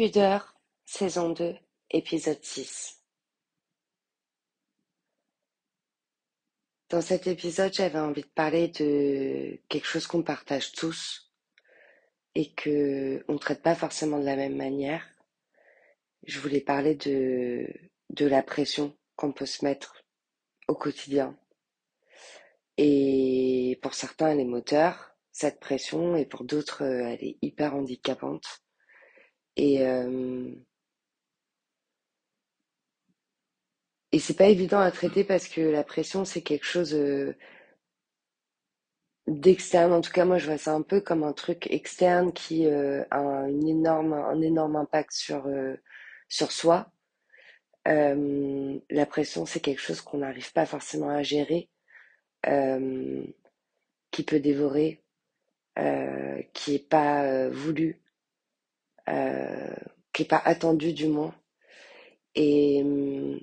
Pudeur, saison 2, épisode 6. Dans cet épisode, j'avais envie de parler de quelque chose qu'on partage tous et que on traite pas forcément de la même manière. Je voulais parler de, de la pression qu'on peut se mettre au quotidien. Et pour certains, elle est moteur, cette pression, et pour d'autres, elle est hyper handicapante. Et, euh, et c'est pas évident à traiter parce que la pression, c'est quelque chose euh, d'externe. En tout cas, moi, je vois ça un peu comme un truc externe qui euh, a une énorme, un énorme impact sur, sur soi. La pression, c'est quelque chose qu'on n'arrive pas forcément à gérer, qui peut dévorer, qui est pas voulu, euh, qui est pas attendu du moins. Et, hum,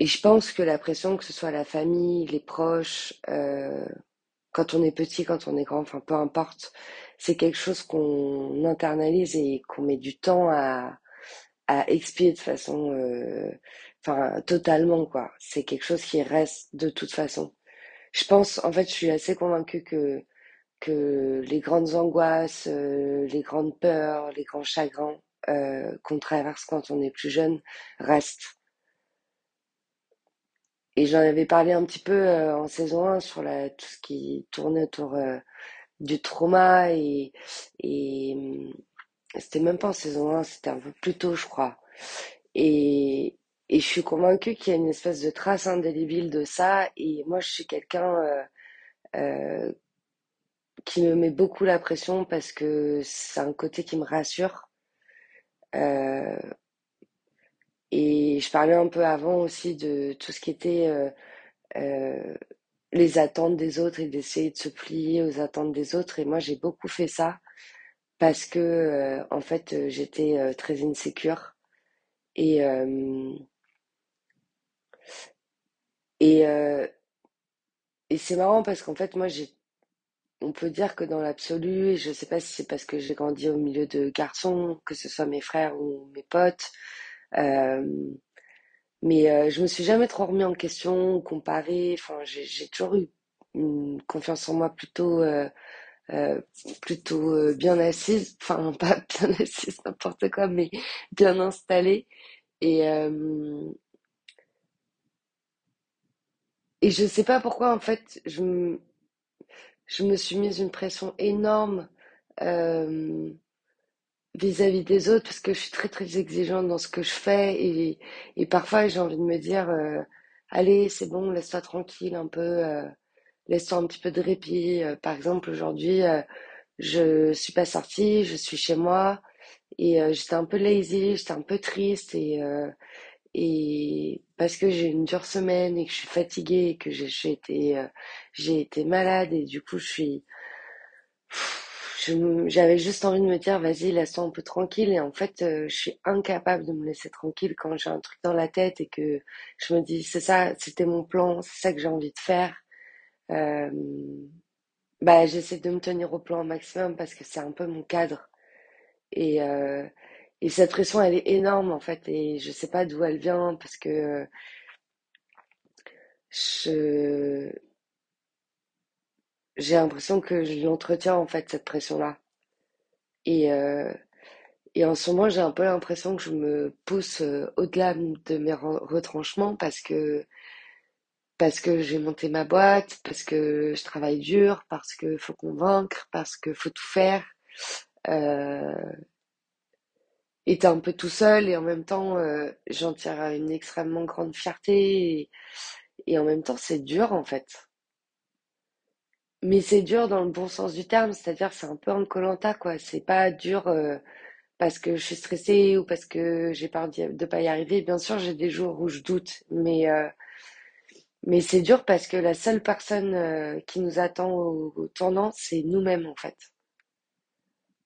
et je pense que la pression, que ce soit la famille, les proches, euh, quand on est petit, quand on est grand, enfin peu importe, c'est quelque chose qu'on internalise et qu'on met du temps à, à expier de façon, euh, enfin totalement quoi. C'est quelque chose qui reste de toute façon. Je pense, en fait, je suis assez convaincue que que les grandes angoisses, euh, les grandes peurs, les grands chagrins euh, qu'on traverse quand on est plus jeune restent. Et j'en avais parlé un petit peu euh, en saison 1 sur tout ce qui tournait autour du trauma et, hum, c'était même pas en saison 1, c'était un peu plus tôt, je crois. Et, je suis convaincue qu'il y a une espèce de trace indélébile de ça. Et moi, je suis quelqu'un qui me met beaucoup la pression parce que c'est un côté qui me rassure. Euh, et je parlais un peu avant aussi de tout ce qui était euh, euh, les attentes des autres et d'essayer de se plier aux attentes des autres. Et moi, j'ai beaucoup fait ça parce que, en fait, j'étais très insécure. Et, et, et c'est marrant parce qu'en fait, moi, j'ai, on peut dire que dans l'absolu, je sais pas si c'est parce que j'ai grandi au milieu de garçons, que ce soit mes frères ou mes potes, euh, mais euh, je me suis jamais trop remis en question, comparé. Enfin, j'ai toujours eu une confiance en moi plutôt euh, euh, plutôt bien assise. Enfin, pas bien assise, n'importe quoi, mais bien installée. Et et je sais pas pourquoi en fait, je je me suis mise une pression énorme euh, vis-à-vis des autres parce que je suis très très exigeante dans ce que je fais et, et parfois j'ai envie de me dire euh, allez c'est bon laisse-toi tranquille un peu euh, laisse-toi un petit peu de répit. Euh, par exemple aujourd'hui euh, je suis pas sortie je suis chez moi et euh, j'étais un peu lazy j'étais un peu triste et et parce que j'ai une dure semaine et que je suis fatiguée et que j'ai été euh, j'ai été malade et du coup je suis j'avais juste envie de me dire, vas-y, laisse-toi un peu tranquille. Et en fait, euh, je suis incapable de me laisser tranquille quand j'ai un truc dans la tête et que je me dis, c'est ça, c'était mon plan, c'est ça que j'ai envie de faire. Euh, bah, j'essaie de me tenir au plan au maximum parce que c'est un peu mon cadre. Et, euh, et cette pression, elle est énorme en fait. Et je sais pas d'où elle vient parce que je, j'ai l'impression que je l'entretiens en fait, cette pression-là. Et, euh, Et en ce moment, j'ai un peu l'impression que je me pousse euh, au-delà de mes retranchements parce que parce que j'ai monté ma boîte, parce que je travaille dur, parce que faut convaincre, parce que faut tout faire. Euh, et un peu tout seul et en même temps, euh, j'en tire une extrêmement grande fierté et, en même temps, c'est dur en fait. Mais c'est dur dans le bon sens du terme, c'est-à-dire c'est un peu en koh quoi. C'est pas dur euh, parce que je suis stressée ou parce que j'ai peur de pas y arriver. Bien sûr, j'ai des jours où je doute, mais euh, mais c'est dur parce que la seule personne qui nous attend au, au tournant, c'est nous-mêmes en fait.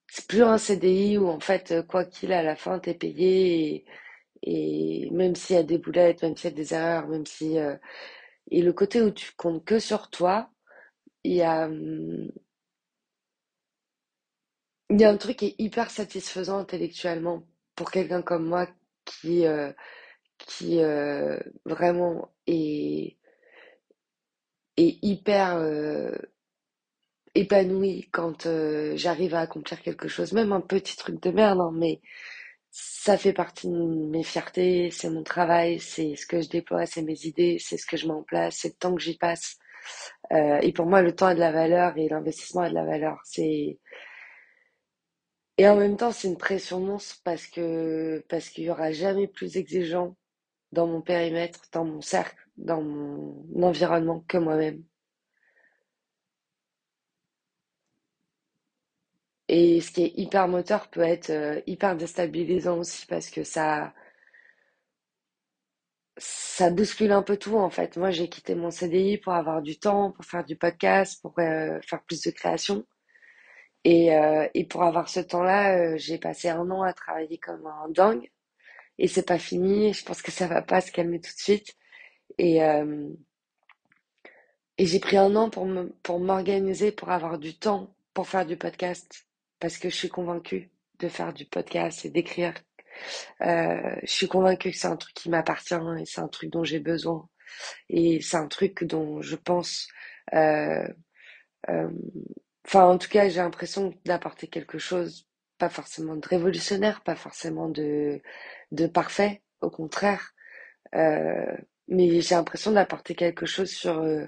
C'est plus un CDI où en fait, euh, quoi qu'il à la fin, t'es payé et, même s'il y a des boulettes, même s'il y a des erreurs, même si euh, et le côté où tu comptes que sur toi, il y a hum, Il y a un truc qui est hyper satisfaisant intellectuellement pour quelqu'un comme moi qui, euh, qui euh, vraiment est, est hyper euh, épanoui quand euh, j'arrive à accomplir quelque chose, même un petit truc de merde, hein, mais ça fait partie de mes fiertés, c'est mon travail, c'est ce que je déploie, c'est mes idées, c'est ce que je mets en place, c'est le temps que j'y passe. Euh, et pour moi, le temps a de la valeur et l'investissement a de la valeur. Et en même temps, c'est une pression monstre parce que parce qu'il y aura jamais plus exigeant dans mon périmètre, dans mon cercle, dans mon environnement que moi-même. Et ce qui est hyper moteur peut être euh, hyper déstabilisant aussi parce que ça ça bouscule un peu tout en fait. Moi, j'ai quitté mon CDI pour avoir du temps, pour faire du podcast, pour euh, faire plus de création. Et, euh, et pour avoir ce temps-là, j'ai passé un an à travailler comme un dingue. Et c'est pas fini. Je pense que ça va pas se calmer tout de suite. Et, et j'ai pris un an pour m'organiser, pour avoir du temps pour faire du podcast. Parce que je suis convaincue de faire du podcast et d'écrire. Euh, je suis convaincue que c'est un truc qui m'appartient et c'est un truc dont j'ai besoin. Et c'est un truc dont je pense euh, euh, Enfin, en tout cas, j'ai l'impression d'apporter quelque chose, pas forcément de révolutionnaire, pas forcément de, de parfait, au contraire. Euh, mais j'ai l'impression d'apporter quelque chose sur, euh,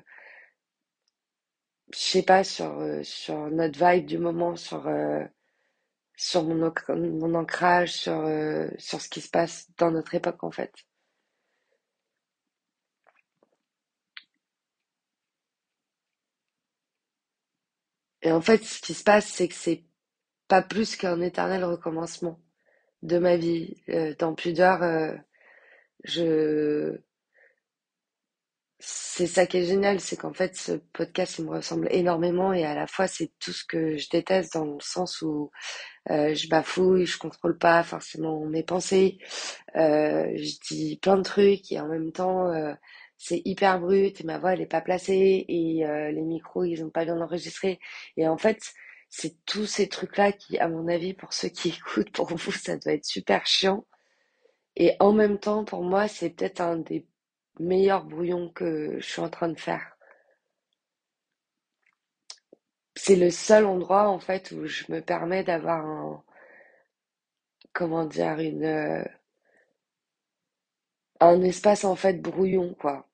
je sais pas, sur, euh, sur notre vibe du moment, sur, euh, mon, ancr- mon ancrage, sur, euh, sur ce qui se passe dans notre époque, en fait. Et en fait, ce qui se passe, c'est que c'est pas plus qu'un éternel recommencement de ma vie. Dans Pudeur, je, C'est ça qui est génial, c'est qu'en fait, ce podcast, il me ressemble énormément et à la fois, c'est tout ce que je déteste dans le sens où euh, je bafouille, je contrôle pas forcément mes pensées, euh, je dis plein de trucs et en même temps, euh, c'est hyper brut et ma voix, elle est pas placée et les micros, ils ont pas bien enregistré. Et en fait, c'est tous ces trucs-là qui, à mon avis, pour ceux qui écoutent, pour vous, ça doit être super chiant. Et en même temps, pour moi, c'est peut-être un des meilleurs brouillons que je suis en train de faire. C'est le seul endroit, en fait, où je me permets d'avoir un, comment dire, une, euh, un espace, en fait, brouillon, quoi.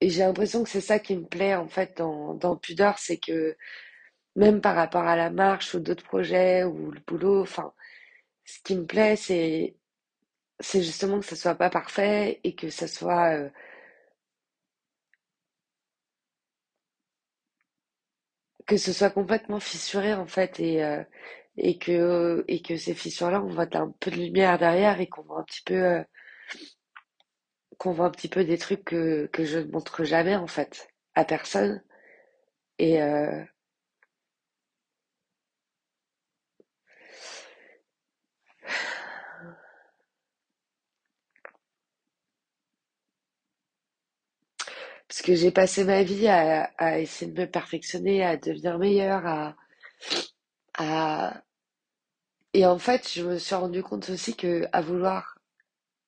Et j'ai l'impression que c'est ça qui me plaît, en fait, dans, dans Pudeur, c'est que même par rapport à la marche ou d'autres projets ou le boulot, enfin, ce qui me plaît, c'est, c'est justement que ça soit pas parfait et que ça soit, euh, que ce soit complètement fissuré en fait et euh, et que et que ces fissures-là on voit un peu de lumière derrière et qu'on voit un petit peu euh, qu'on voit un petit peu des trucs que que je ne montre jamais en fait à personne. Et parce que j'ai passé ma vie à, à essayer de me perfectionner à devenir meilleure à à et en fait je me suis rendu compte aussi que à vouloir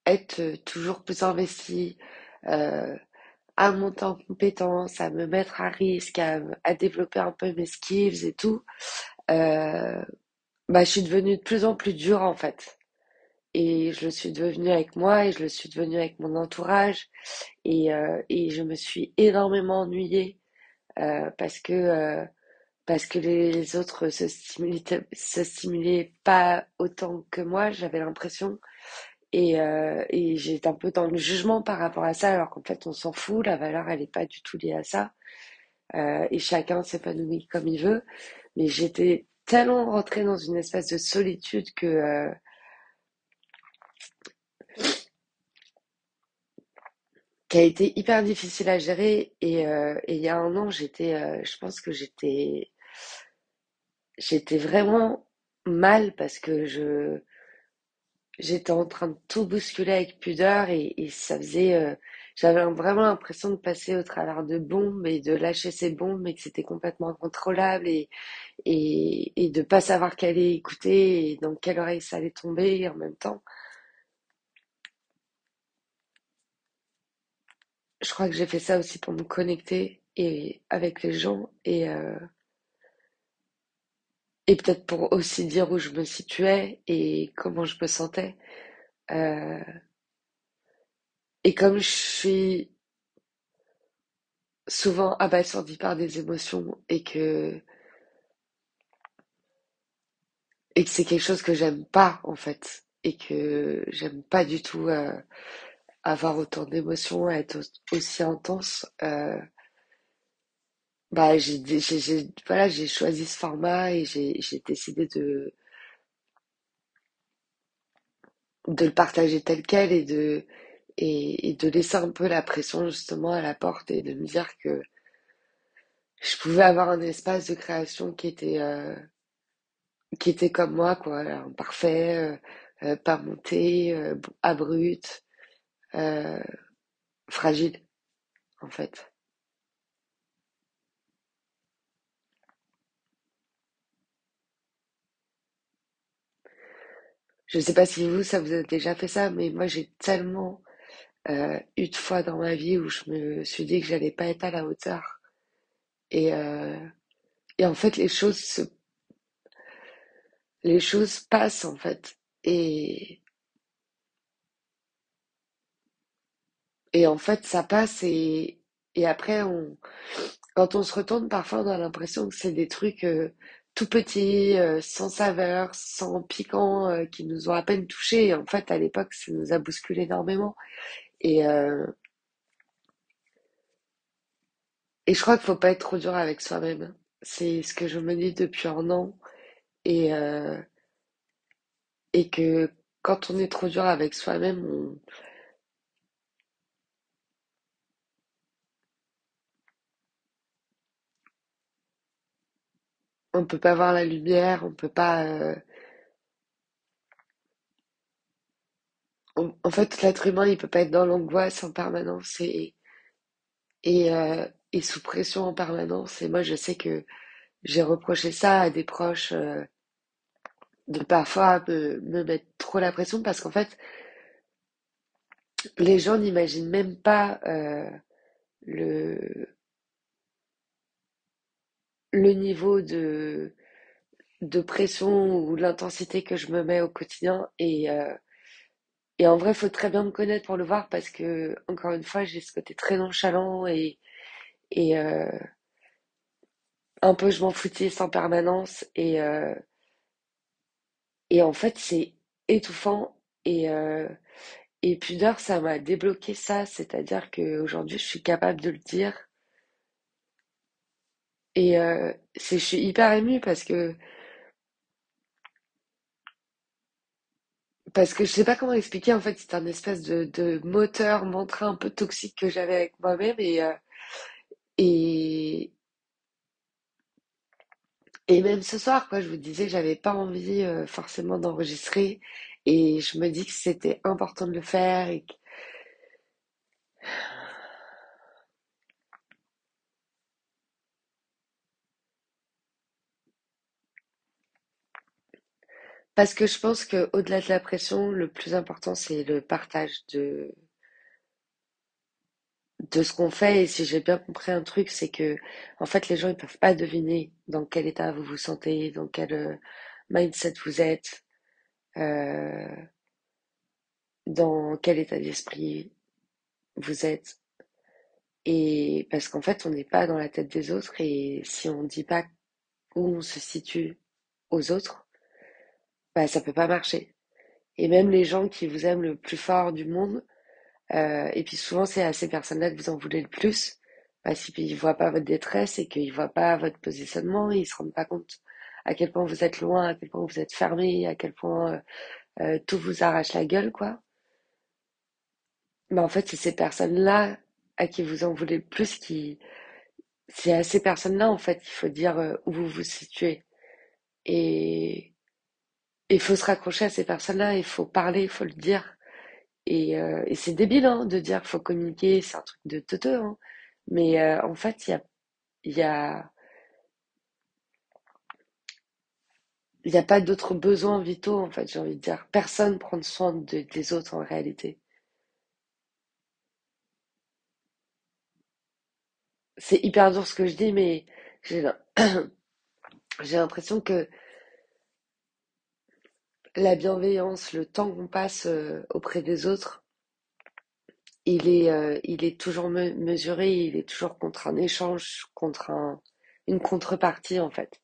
être toujours plus investie euh, à monter en compétences, à me mettre à risque, à, à développer un peu mes skills et tout, euh, bah, je suis devenue de plus en plus dure en fait. Et je le suis devenue avec moi et je le suis devenue avec mon entourage. Et, euh, et je me suis énormément ennuyée euh, parce que, euh, parce que les autres se stimulaient, se stimulaient pas autant que moi, j'avais l'impression. Et, et j'étais un peu dans le jugement par rapport à ça, alors qu'en fait on s'en fout, la valeur elle est pas du tout liée à ça. Et chacun s'épanouit comme il veut. Mais j'étais tellement rentrée dans une espèce de solitude que, qui a été hyper difficile à gérer. Et, euh, et il y a un an, j'étais, euh, je pense que j'étais, j'étais vraiment mal parce que je, j'étais en train de tout bousculer avec pudeur et, et ça faisait, euh, j'avais vraiment l'impression de passer au travers de bombes et de lâcher ces bombes, mais que c'était complètement incontrôlable et, et, et de pas savoir quelle allait écouter et dans quelle oreille ça allait tomber en même temps. Je crois que j'ai fait ça aussi pour me connecter et avec les gens et euh, et peut-être pour aussi dire où je me situais et comment je me sentais. Euh, et comme je suis souvent abasourdie par des émotions et que et que c'est quelque chose que j'aime pas en fait et que j'aime pas du tout euh, avoir autant d'émotions, être aussi intense. Euh, bah j'ai j'ai voilà j'ai choisi ce format et j'ai j'ai décidé de de le partager tel quel et de et, et de laisser un peu la pression justement à la porte et de me dire que je pouvais avoir un espace de création qui était euh, qui était comme moi quoi, parfait, euh, euh, pas monté, euh, abrupte, euh, fragile en fait. Je sais pas si vous ça vous a déjà fait ça, mais moi j'ai tellement euh, eu de fois dans ma vie où je me suis dit que j'allais pas être à la hauteur et euh, et en fait les choses se les choses passent en fait et et en fait ça passe et et après on quand on se retourne parfois on a l'impression que c'est des trucs euh, tout petits euh, sans saveur sans piquant euh, qui nous ont à peine touchés. Et en fait à l'époque ça nous a bousculé énormément. Et et je crois qu'il faut pas être trop dur avec soi-même. C'est ce que je me dis depuis un an. Et et que quand on est trop dur avec soi-même on on peut pas voir la lumière on peut pas euh, en fait l'être humain il peut pas être dans l'angoisse en permanence euh, et sous pression en permanence. Et moi, je sais que j'ai reproché ça à des proches euh, de parfois me, me mettre trop la pression parce qu'en fait, les gens n'imaginent même pas le, le niveau de, de pression ou l'intensité que je me mets au quotidien. Et, euh, et en vrai, faut très bien me connaître pour le voir parce que, encore une fois, j'ai ce côté très nonchalant et, et euh, un peu je m'en foutiste en permanence. Et, euh, et en fait, c'est étouffant. Et, euh, Et pudeur, ça m'a débloqué ça, c'est-à-dire qu'aujourd'hui, je suis capable de le dire. Et euh, je suis hyper émue parce que, parce que je sais pas comment expliquer, en fait, c'est un espèce de, de moteur, mantra un peu toxique que j'avais avec moi-même. Et, euh, et, et même ce soir, quoi, je vous disais j'avais pas envie euh, forcément d'enregistrer. Et je me dis que c'était important de le faire. Parce que je pense que au-delà de la pression, le plus important, c'est le partage de de ce qu'on fait. Et si j'ai bien compris un truc, c'est que, en fait, les gens, ils peuvent pas deviner dans quel état vous vous sentez, dans quel euh, mindset vous êtes, euh, dans quel état d'esprit vous êtes. Et parce qu'en fait, on n'est pas dans la tête des autres et si on dit pas où on se situe aux autres, bah, ça peut pas marcher. Et même les gens qui vous aiment le plus fort du monde, euh, et puis souvent c'est à ces personnes-là que vous en voulez le plus, parce qu'ils voient pas votre détresse et qu'ils voient pas votre positionnement, ils se rendent pas compte à quel point vous êtes loin, à quel point vous êtes fermé, à quel point euh, euh, tout vous arrache la gueule, quoi. Mais en fait, c'est ces personnes-là à qui vous en voulez le plus qui, c'est à ces personnes-là, en fait, qu'il faut dire où vous vous situez. Et il faut se raccrocher à ces personnes-là, il faut parler, il faut le dire. et, euh, et c'est débile hein, de dire qu'il faut communiquer, c'est un truc de teuteux, hein. Mais euh, en fait, il y a, y a, y a pas d'autres besoins vitaux, en fait, j'ai envie de dire. Personne prend soin de- des autres en réalité. C'est hyper dur ce que je dis, mais j'ai l'impression que la bienveillance, le temps qu'on passe euh, auprès des autres, il est, euh, toujours me- mesuré, il est toujours contre un échange, contre un, une contrepartie en fait.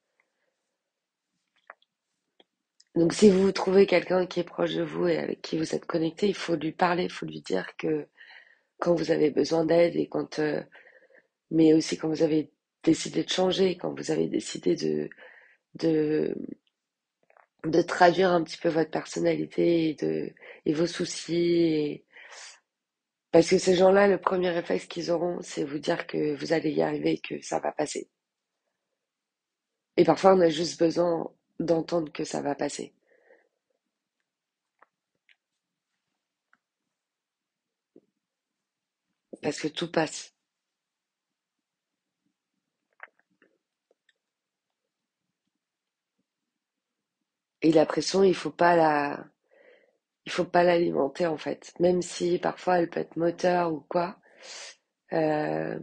Donc si vous trouvez quelqu'un qui est proche de vous et avec qui vous êtes connecté, il faut lui parler, il faut lui dire que quand vous avez besoin d'aide et quand, euh, mais aussi quand vous avez décidé de changer, quand vous avez décidé de, de traduire un petit peu votre personnalité et et vos soucis et, parce que ces gens-là, le premier réflexe qu'ils auront, c'est vous dire que vous allez y arriver, que ça va passer. Et parfois, on a juste besoin d'entendre que ça va passer. Parce que tout passe. Et la pression, il faut pas faut pas l'alimenter, en fait. Même si parfois elle peut être moteur ou quoi. Euh,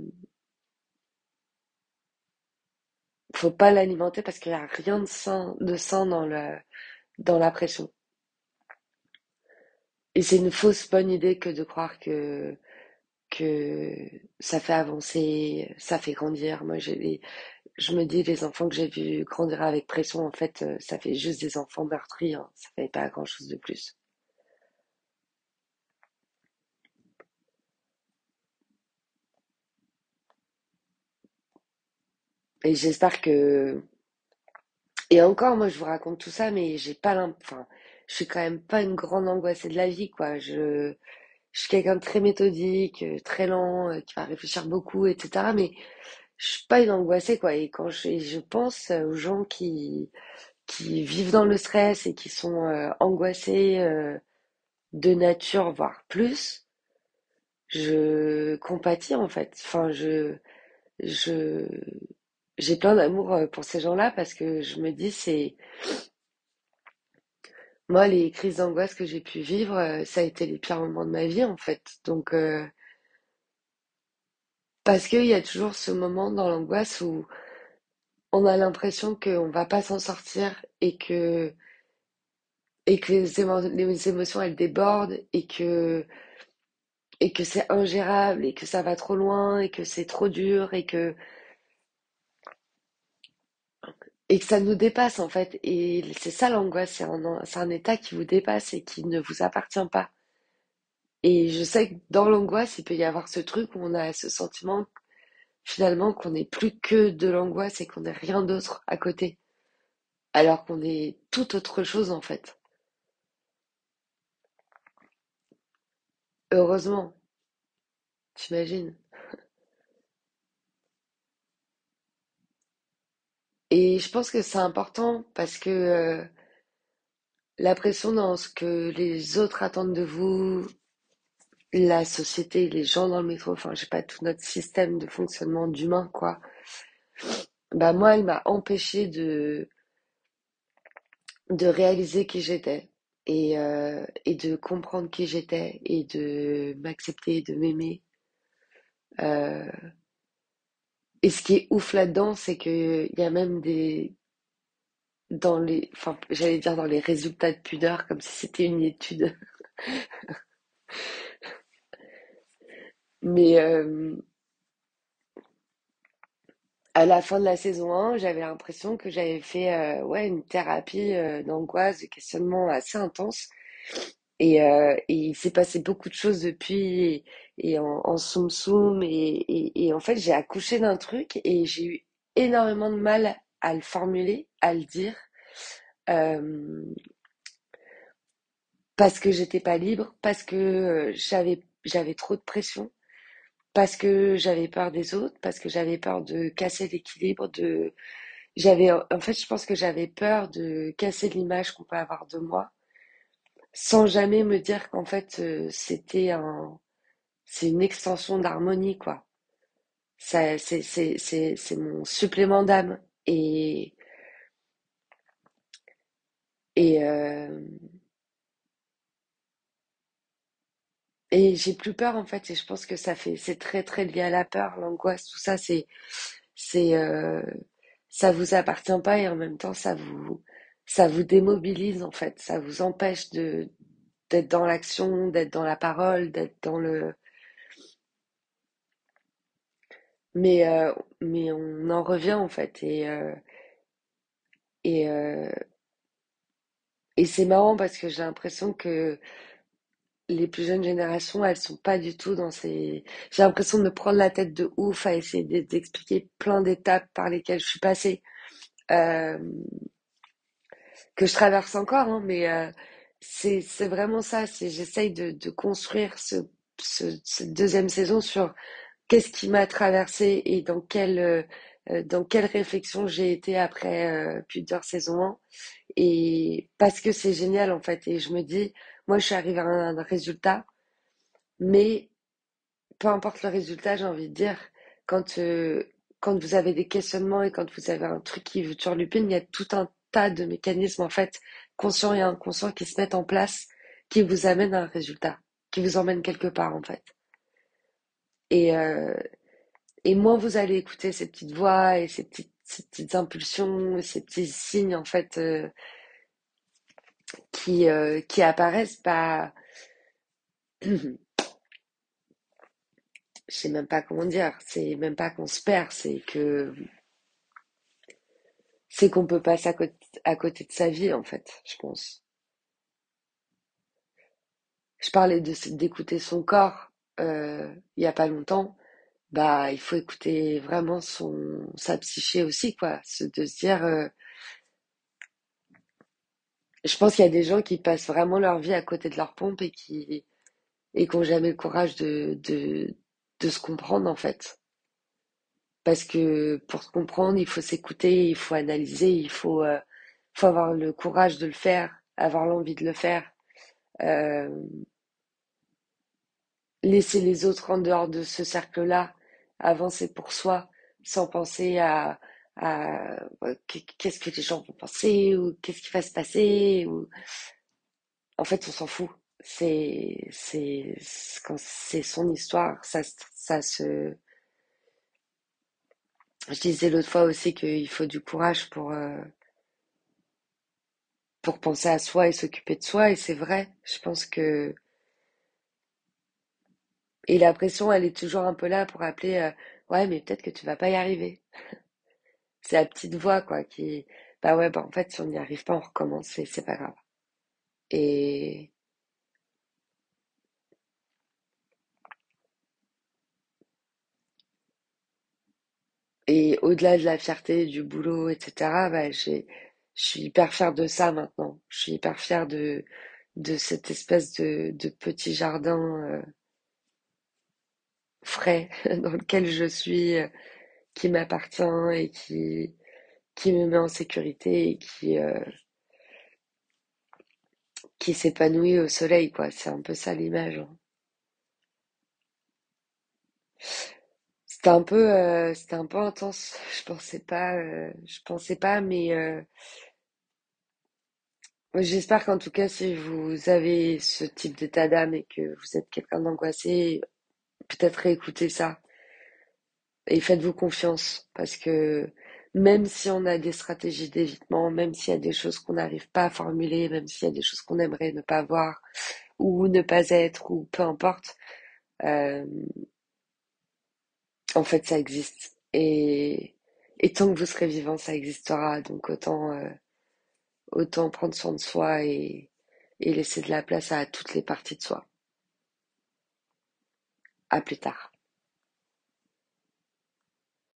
faut pas l'alimenter parce qu'il y a rien de sain, de sain dans la pression. Et c'est une fausse bonne idée que de croire que, que ça fait avancer, ça fait grandir. Moi, j'ai des- je me dis, les enfants que j'ai vus grandir avec pression, en fait, euh, ça fait juste des enfants meurtris, hein. Ça fait pas grand-chose de plus. Et j'espère que... Et encore, moi, je vous raconte tout ça, mais j'ai pas l'imp... Enfin, je suis quand même pas une grande angoissée de la vie, quoi. Je, je suis quelqu'un de très méthodique, euh, très lent, euh, qui va réfléchir beaucoup, etc. Mais je suis pas une angoissée, quoi. Et quand je, je pense euh, aux gens qui, qui vivent dans le stress et qui sont euh, angoissés euh, de nature, voire plus, je compatis, en fait. Enfin, je, je, j'ai plein d'amour pour ces gens-là parce que je me dis, c'est, moi, les crises d'angoisse que j'ai pu vivre, ça a été les pires moments de ma vie, en fait. Donc, parce qu'il y a toujours ce moment dans l'angoisse où on a l'impression qu'on va pas s'en sortir et que, et que les, émo- les émotions, elles débordent et que, c'est ingérable et que ça va trop loin et que c'est trop dur et que, et que ça nous dépasse, en fait. Et c'est ça l'angoisse, c'est un état qui vous dépasse et qui ne vous appartient pas. Et je sais que dans l'angoisse, il peut y avoir ce truc où on a ce sentiment finalement qu'on n'est plus que de l'angoisse et qu'on n'est rien d'autre à côté, alors qu'on est tout autre chose en fait. Heureusement, t'imagines? Et je pense que c'est important parce que euh, la pression dans ce que les autres attendent de vous, la société, les gens dans le métro, enfin, je sais pas, tout notre système de fonctionnement d'humain, quoi. Bah moi, elle m'a empêché de de réaliser qui j'étais et, euh, et de comprendre qui j'étais et de m'accepter, de m'aimer. Euh, et ce qui est ouf là-dedans, c'est que il y a même des dans les, enfin, j'allais dire dans les résultats de pudeur, comme si c'était une étude. Mais euh, à la fin de la saison 1, j'avais l'impression que j'avais fait euh, ouais une thérapie euh, d'angoisse, de questionnement assez intense. Et, et il s'est passé beaucoup de choses depuis, et, en, en soum soum, et, et, en fait j'ai accouché d'un truc et j'ai eu énormément de mal à le formuler, à le dire, parce que j'étais pas libre, parce que j'avais j'avais trop de pression, parce que j'avais peur des autres, parce que j'avais peur de casser l'équilibre, de j'avais en fait je pense que j'avais peur de casser l'image qu'on peut avoir de moi sans jamais me dire qu'en fait euh, c'était un, c'est une extension d'harmonie quoi. Ça, c'est, c'est, c'est, c'est mon supplément d'âme et et euh, et j'ai plus peur en fait et je pense que ça fait, c'est très très lié à la peur, l'angoisse, tout ça, c'est c'est euh, ça vous appartient pas et en même temps ça vous ça vous démobilise en fait, ça vous empêche de d'être dans l'action, d'être dans la parole, d'être dans le mais euh, mais on en revient en fait et euh, et euh, et c'est marrant parce que j'ai l'impression que les plus jeunes générations, elles sont pas du tout dans ces. J'ai l'impression de me prendre la tête de ouf à essayer d'expliquer plein d'étapes par lesquelles je suis passée. Euh, que je traverse encore, hein, mais euh, c'est vraiment ça. J'essaye de, construire ce, ce, cette deuxième saison sur qu'est-ce qui m'a traversé et dans quelle euh, euh, dans quelle réflexion j'ai été après plusieurs saisons 1. et parce que c'est génial en fait et je me dis moi je suis arrivée à un, résultat mais peu importe le résultat j'ai envie de dire quand euh, quand vous avez des questionnements et quand vous avez un truc qui vous turlupine il y a tout un tas de mécanismes en fait, conscients et inconscients, qui se mettent en place, qui vous amènent à un résultat, qui vous emmènent quelque part en fait. Et, euh, et moins vous allez écouter ces petites voix et ces petites, ces petites impulsions, ces petits signes en fait euh, qui, euh, qui apparaissent, bah, je sais même pas comment dire, c'est même pas qu'on se perd, c'est que c'est qu'on peut passer à côté, à côté de sa vie en fait, je pense. Je parlais d'écouter son corps euh, il y a pas longtemps. Bah, il faut écouter vraiment son sa psyché aussi quoi, de se dire. euh, je pense qu'il y a des gens qui passent vraiment leur vie à côté de leur pompe et qui et qui ont jamais le courage de de se comprendre en fait. Parce que pour se comprendre, il faut s'écouter, il faut analyser, il faut euh, faut avoir le courage de le faire, avoir l'envie de le faire. Euh, laisser les autres en dehors de ce cercle-là, avancer pour soi, sans penser à euh, qu'est-ce que les gens vont penser ou qu'est-ce qui va se passer ou en fait on s'en fout. C'est c'est quand c'est son histoire, ça ça se je disais l'autre fois aussi qu'il faut du courage pour euh, pour penser à soi et s'occuper de soi et c'est vrai. Je pense que et la pression elle est toujours un peu là pour appeler euh, ouais mais peut-être que tu vas pas y arriver. C'est la petite voix, quoi, qui, bah ouais, bah en fait, si on n'y arrive pas, on recommence, c'est c'est pas grave. Et, et au-delà de la fierté, du boulot, etc., bah, j'ai, je suis hyper fière de ça maintenant. Je suis hyper fière de, de cette espèce de, de petit jardin euh, frais dans lequel je suis, euh, qui m'appartient et qui, qui me met en sécurité et qui, euh, qui s'épanouit au soleil, quoi. C'est un peu ça l'image. hein. C'était un peu, euh, un peu intense. Je pensais pas, euh, je pensais pas, mais j'espère qu'en tout cas, si vous avez ce type d'état d'âme et que vous êtes quelqu'un d'angoissé, peut-être réécoutez ça et faites-vous confiance parce que même si on a des stratégies d'évitement, même s'il y a des choses qu'on n'arrive pas à formuler, même s'il y a des choses qu'on aimerait ne pas voir ou ne pas être ou peu importe, euh, en fait, ça existe et et tant que vous serez vivant, ça existera. Donc autant euh, Autant prendre soin de soi et, et laisser de la place à toutes les parties de soi. À plus tard.